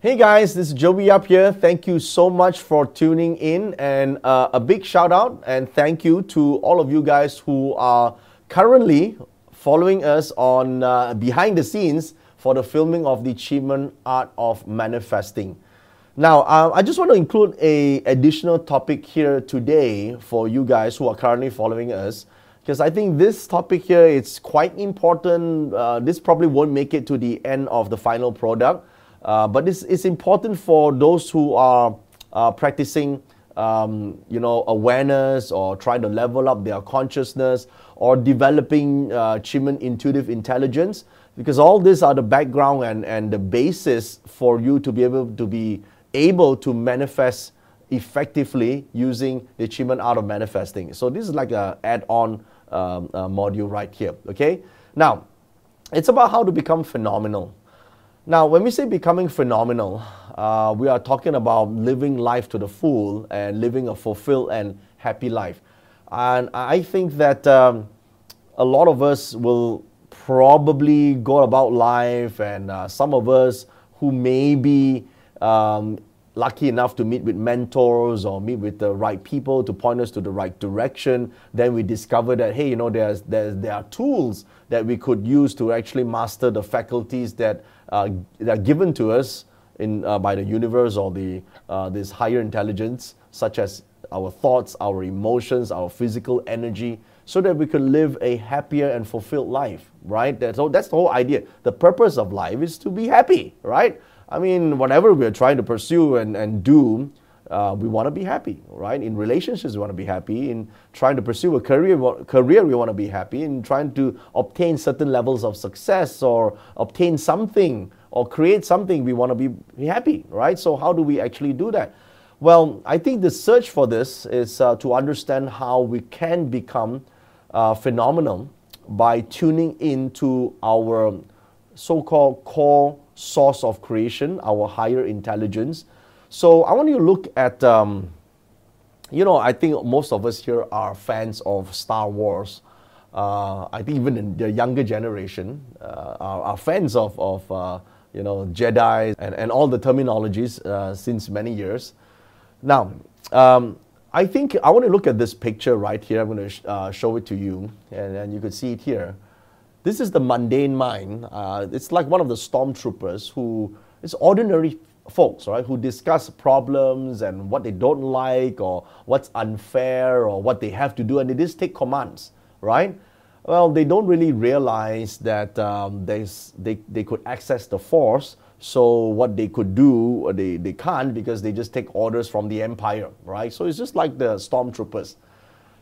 Hey guys, this is Joey Yap here. Thank you so much for tuning in, and uh, a big shout out and thank you to all of you guys who are currently following us on uh, behind the scenes for the filming of the Qimen Art of Manifesting. Now, uh, I just want to include a additional topic here today for you guys who are currently following us, because I think this topic here it's quite important. Uh, this probably won't make it to the end of the final product, uh, but it's, it's important for those who are uh, practicing, um, you know, awareness or trying to level up their consciousness or developing uh, Qimen intuitive intelligence, because all these are the background and, and the basis for you to be able to be able to manifest effectively using the Qimen Art of Manifesting. So this is like a add-on um, module right here. Okay. Now, it's about how to become phenomenal. Now, when we say becoming phenomenal, uh, we are talking about living life to the full and living a fulfilled and happy life. And I think that um, a lot of us will probably go about life, and uh, some of us who may be um, lucky enough to meet with mentors or meet with the right people to point us to the right direction, then we discover that hey, you know, there's, there's there are tools that we could use to actually master the faculties that, uh, that are given to us in uh, by the universe or the uh, this higher intelligence, such as our thoughts, our emotions, our physical energy, so that we can live a happier and fulfilled life. Right? That's, so that's the whole idea. The purpose of life is to be happy. Right? I mean, whatever we're trying to pursue and, and do, uh, we want to be happy, right? In relationships, we want to be happy. In trying to pursue a career, career, we want to be happy. In trying to obtain certain levels of success or obtain something or create something, we want to be, happy, right? So, how do we actually do that? Well, I think the search for this is uh, to understand how we can become uh, phenomenal by tuning into our so called core source of creation, our higher intelligence. So I want you to look at, um, you know, I think most of us here are fans of Star Wars. Uh, I think even in the younger generation uh, are, are, fans of, of uh, you know, Jedi and, and all the terminologies uh, since many years. Now, um, I think I want to look at this picture right here. I'm going to sh- uh, show it to you, and, and you can see it here. This is the mundane mind. Uh, it's like one of the stormtroopers who is ordinary folks, right, who discuss problems and what they don't like or what's unfair or what they have to do, and they just take commands, right? Well, they don't really realize that um, they, they could access the force. So what they could do, they, they can't because they just take orders from the empire, right? So it's just like the stormtroopers.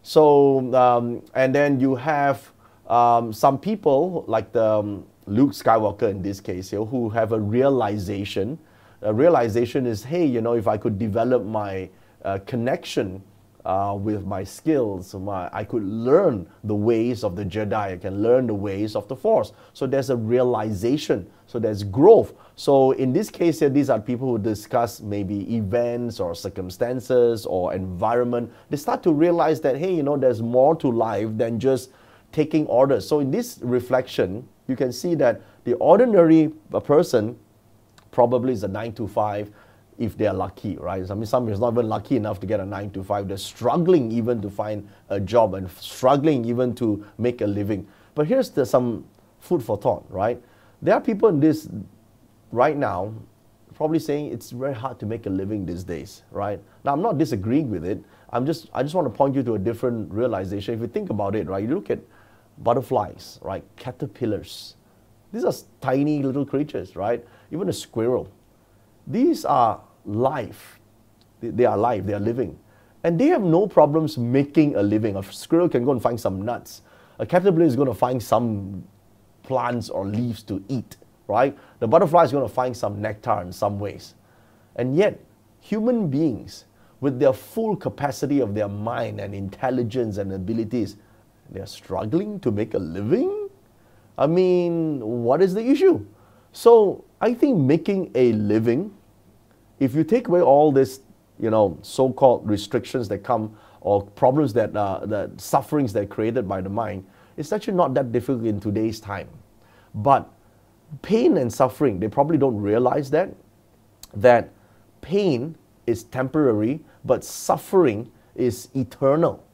So um, and then you have um, some people, like the um, Luke Skywalker in this case, know, who have a realization. A realization is, hey, you know, if I could develop my uh, connection uh, with my skills, my, I could learn the ways of the Jedi. I can learn the ways of the Force. So there's a realization. So there's growth. So in this case here, these are people who discuss maybe events or circumstances or environment. They start to realize that, hey, you know, there's more to life than just taking orders. So in this reflection, you can see that the ordinary person probably is a 9 to 5 if they are lucky, right? I mean, some is not even lucky enough to get a 9 to 5. They're struggling even to find a job and struggling even to make a living. But here's the, some food for thought, right? There are people in this right now probably saying it's very hard to make a living these days, right? Now, I'm not disagreeing with it. I'm just, I just want to point you to a different realization. If you think about it, right, you look at butterflies, right? Caterpillars. These are tiny little creatures, right? Even a squirrel. These are life. They are alive, they are living. And they have no problems making a living. A squirrel can go and find some nuts. A caterpillar is going to find some plants or leaves to eat, right? The butterfly is going to find some nectar in some ways. And yet, human beings, with their full capacity of their mind and intelligence and abilities, they're struggling to make a living? I mean, what is the issue? So I think making a living, if you take away all this, you know, so-called restrictions that come or problems that, uh, that sufferings that are created by the mind, it's actually not that difficult in today's time. But pain and suffering, they probably don't realize that. that pain is temporary, but suffering is eternal.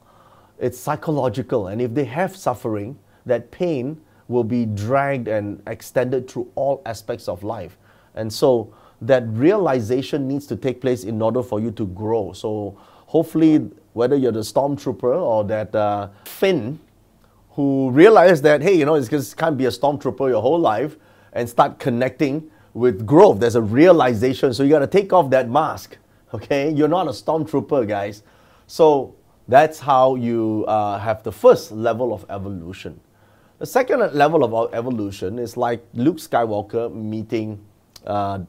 It's psychological. And if they have suffering, that pain will be dragged and extended through all aspects of life. And so that realization needs to take place in order for you to grow. So hopefully, whether you're the stormtrooper or that uh, Finn who realize that, hey, you know, it just can't be a stormtrooper your whole life and start connecting with growth. There's a realization. So you got to take off that mask. Okay, you're not a stormtrooper, guys. So that's how you uh, have the first level of evolution. The second level of evolution is like Luke Skywalker meeting uh,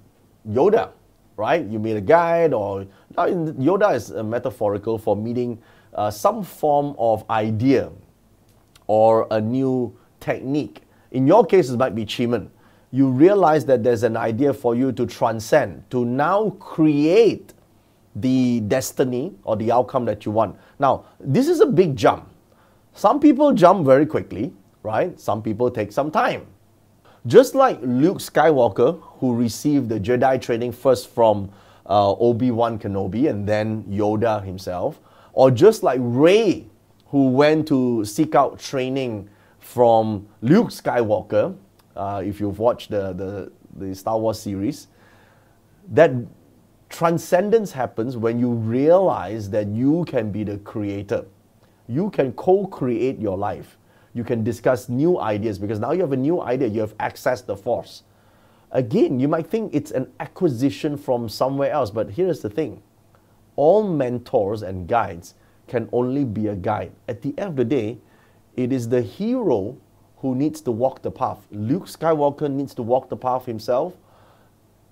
Yoda, right? You meet a guide, or now Yoda is metaphorical for meeting uh, some form of idea or a new technique. In your case, it might be Qimen you realize that there's an idea for you to transcend, to now create the destiny or the outcome that you want. Now, this is a big jump. Some people jump very quickly, right? Some people take some time. Just like Luke Skywalker, who received the Jedi training first from uh, Obi Wan Kenobi and then Yoda himself, or just like Rey, who went to seek out training from Luke Skywalker uh, if you've watched the, the, the Star Wars series, that transcendence happens when you realize that you can be the creator. You can co create your life. You can discuss new ideas because now you have a new idea, you have accessed the force. Again, you might think it's an acquisition from somewhere else, but here's the thing all mentors and guides can only be a guide. At the end of the day, it is the hero who needs to walk the path. Luke Skywalker needs to walk the path himself.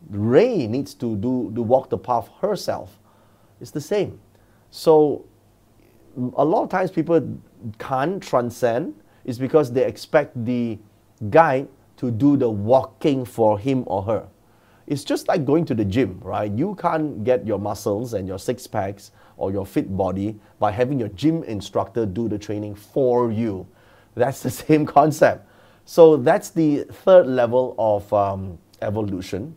Rey needs to do to walk the path herself. It's the same. So a lot of times people can't transcend is because they expect the guide to do the walking for him or her. It's just like going to the gym, right? You can't get your muscles and your six packs or your fit body by having your gym instructor do the training for you. That's the same concept. So that's the third level of um, evolution.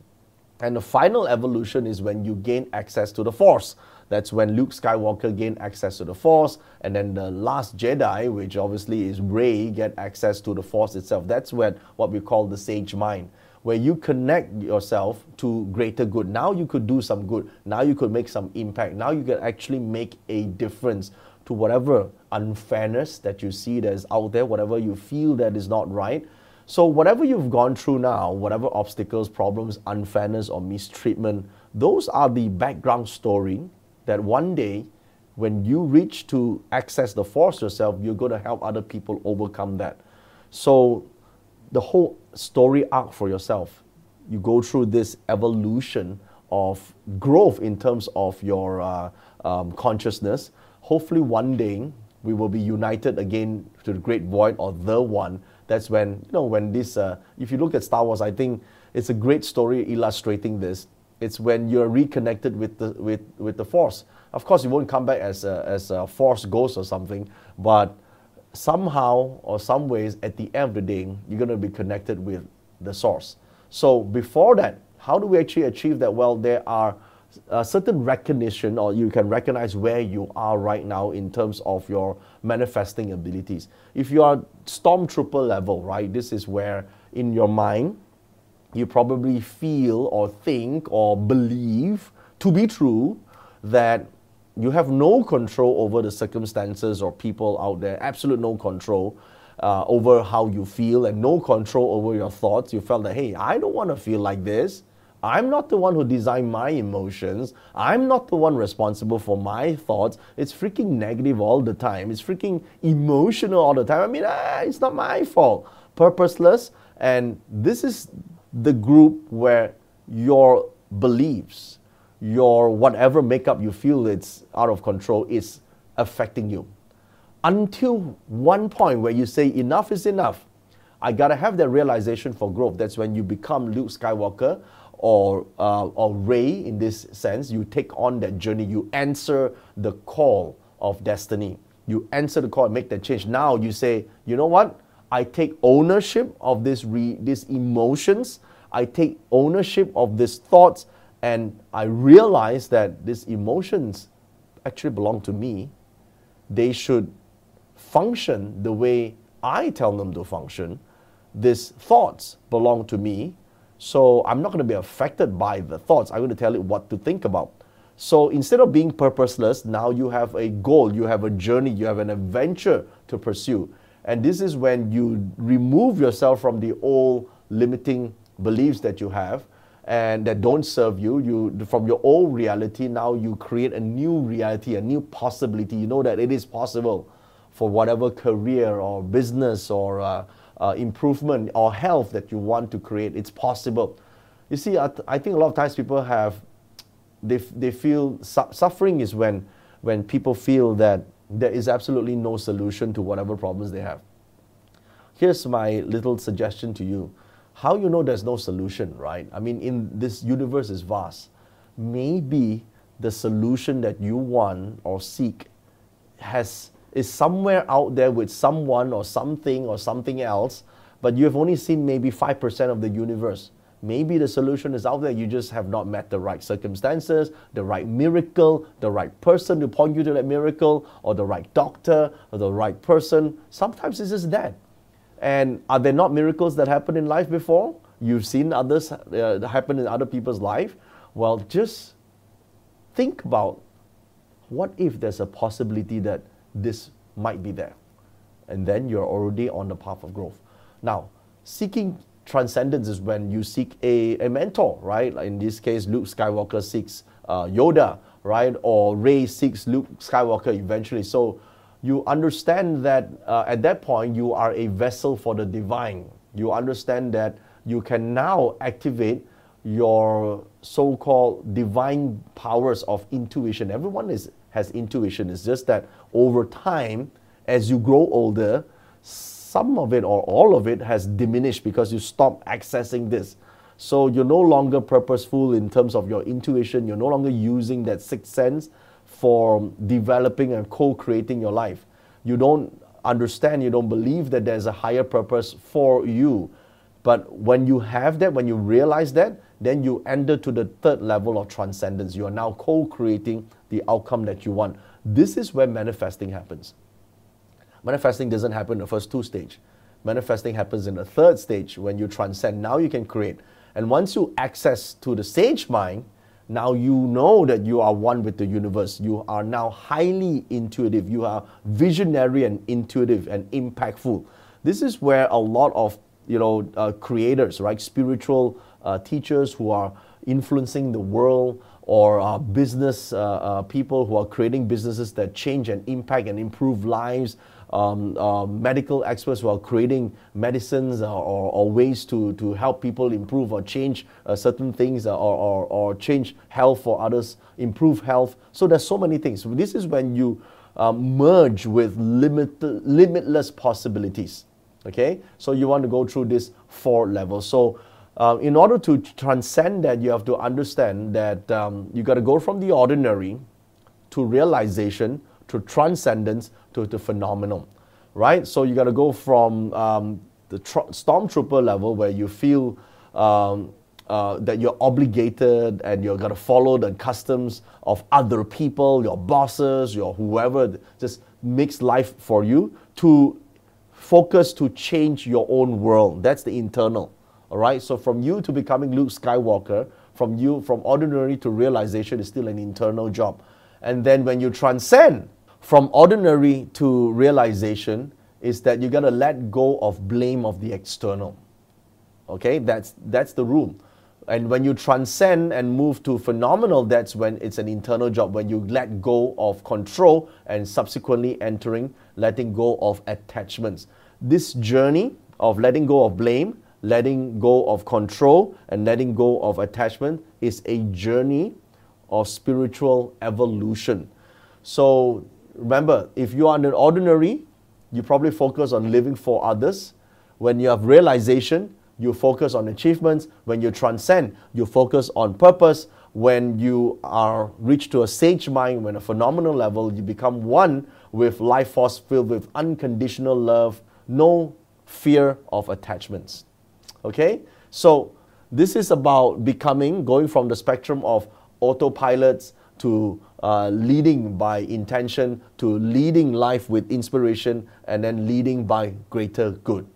And the final evolution is when you gain access to the Force. That's when Luke Skywalker gained access to the Force, and then the last Jedi, which obviously is Rey, get access to the Force itself. That's when what we call the Sage Mind, where you connect yourself to greater good. Now you could do some good. Now you could make some impact. Now you can actually make a difference to whatever unfairness that you see that is out there, whatever you feel that is not right. So, whatever you've gone through now, whatever obstacles, problems, unfairness, or mistreatment, those are the background story that one day, when you reach to access the force yourself, you're going to help other people overcome that. So, the whole story arc for yourself, you go through this evolution of growth in terms of your uh, um, consciousness hopefully one day we will be united again to the great void or the one. That's when, you know, when this, uh, if you look at Star Wars, I think it's a great story illustrating this. It's when you're reconnected with the, with, with the Force. Of course, you won't come back as a, as a Force ghost or something, but somehow or some ways, at the end of the day, you're going to be connected with the Source. So before that, how do we actually achieve that? Well, there are a certain recognition or you can recognize where you are right now in terms of your manifesting abilities. If you are stormtrooper level, right, this is where in your mind you probably feel or think or believe to be true that you have no control over the circumstances or people out there, absolute no control. Uh, over how you feel and no control over your thoughts. You felt that, hey, I don't want to feel like this. I'm not the one who designed my emotions. I'm not the one responsible for my thoughts. It's freaking negative all the time. It's freaking emotional all the time. I mean, ah, it's not my fault. Purposeless. And this is the group where your beliefs, your whatever makeup you feel it's out of control is affecting you. Until one point where you say, enough is enough. I gotta have that realization for growth. That's when you become Luke Skywalker or, uh, or Rey in this sense, you take on that journey, you answer the call of destiny. You answer the call make that change. Now you say, you know what? I take ownership of this re- these emotions. I take ownership of these thoughts and I realize that these emotions actually belong to me, they should function the way I tell them to function. These thoughts belong to me, so I'm not going to be affected by the thoughts. I'm going to tell it what to think about. So instead of being purposeless, now you have a goal, you have a journey, you have an adventure to pursue. And this is when you remove yourself from the old limiting beliefs that you have and that don't serve you. You from your old reality now you create a new reality, a new possibility. You know that it is possible for whatever career or business or uh, uh, improvement or health that you want to create. It's possible. You see, I, I think a lot of times people have they, they feel su- suffering is when when people feel that there is absolutely no solution to whatever problems they have. Here's my little suggestion to you. How you know there's no solution, right? I mean, in this universe is vast. Maybe the solution that you want or seek has is somewhere out there with someone or something or something else, but you have only seen maybe 5% of the universe. Maybe the solution is out there, you just have not met the right circumstances, the right miracle, the right person to point you to that miracle, or the right doctor, or the right person. Sometimes it's just that. And are there not miracles that happen in life before? You've seen others uh, happen in other people's life. Well, just think about what if there's a possibility that this might be there? And then you're already on the path of growth. Now, seeking transcendence is when you seek a, a mentor, right? Like in this case, Luke Skywalker seeks uh, Yoda, right? Or Rey seeks Luke Skywalker eventually. So you understand that uh, at that point, you are a vessel for the divine. You understand that you can now activate your so called divine powers of intuition. Everyone is, has intuition. It's just that over time, as you grow older, some of it or all of it has diminished because you stop accessing this. So you're no longer purposeful in terms of your intuition. You're no longer using that sixth sense for developing and co creating your life. You don't understand, you don't believe that there's a higher purpose for you. But when you have that, when you realize that, then you enter to the third level of transcendence. You are now co creating the outcome that you want. This is where manifesting happens. Manifesting doesn't happen in the first two stage. Manifesting happens in the third stage when you transcend. Now you can create. And once you access to the sage mind, now you know that you are one with the universe. You are now highly intuitive. You are visionary and intuitive and impactful. This is where a lot of you know uh, creators, right, spiritual uh, teachers who are influencing the world, or uh, business uh, uh, people who are creating businesses that change and impact and improve lives, um, uh, medical experts who are creating medicines or, or, or, ways to, to help people improve or change uh, certain things or, or, or, change health for others, improve health. So there's so many things. This is when you um, merge with limit, limitless possibilities. Okay, so you want to go through this four levels. So uh, in order to transcend that, you have to understand that um, you got to go from the ordinary to realization to transcendence to the phenomenal, right? So you got to go from um, the tr- stormtrooper level where you feel um, uh, that you're obligated and you're going to follow the customs of other people, your bosses, your whoever just makes life for you, to focus to change your own world. That's the internal. All right. So from you to becoming Luke Skywalker, from you from ordinary to realization is still an internal job. And then when you transcend from ordinary to realization is that you got to let go of blame of the external. Okay? That's that's the rule. And when you transcend and move to phenomenal, that's when it's an internal job, when you let go of control and subsequently entering letting go of attachments. This journey of letting go of blame, letting go of control, and letting go of attachment is a journey of spiritual evolution. So remember, if you are an ordinary, you probably focus on living for others. When you have realization, you focus on achievements. When you transcend, you focus on purpose. When you are reached to a sage mind, when a phenomenal level, you become one with life force filled with unconditional love, no fear of attachments. Okay? So This is about becoming, going from the spectrum of autopilots to uh, leading by intention to leading life with inspiration and then leading by greater good.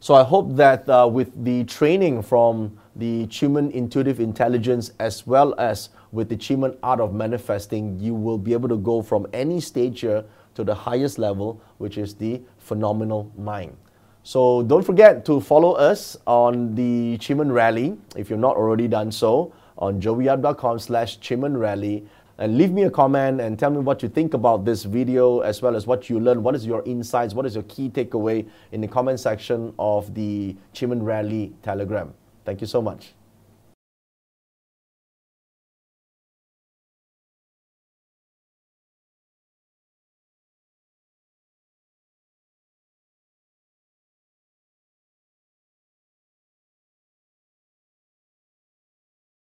So I hope that uh, with the training from the Qimen Intuitive Intelligence as well as with the Qimen Art of Manifesting, you will be able to go from any stage here to the highest level, which is the phenomenal mind. So don't forget to follow us on the Qimen Rally if you've not already done so on joeyap.com slash Qimen Rally and leave me a comment and tell me what you think about this video as well as what you learned. What is your insights? What is your key takeaway in the comment section of the Qimen Rally Telegram? Thank you so much.